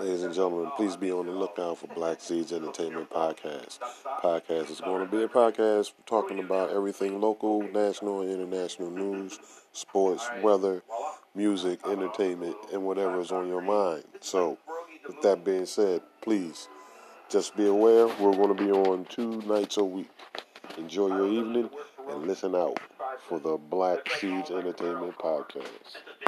Ladies and gentlemen, please be on the lookout for Black Seeds Entertainment Podcast. Podcast is going to be a podcast talking about everything local, national, and international news, sports, weather, music, entertainment, and whatever is on your mind. So, with that being said, please just be aware we're going to be on two nights a week. Enjoy your evening and listen out for the Black Seeds Entertainment Podcast.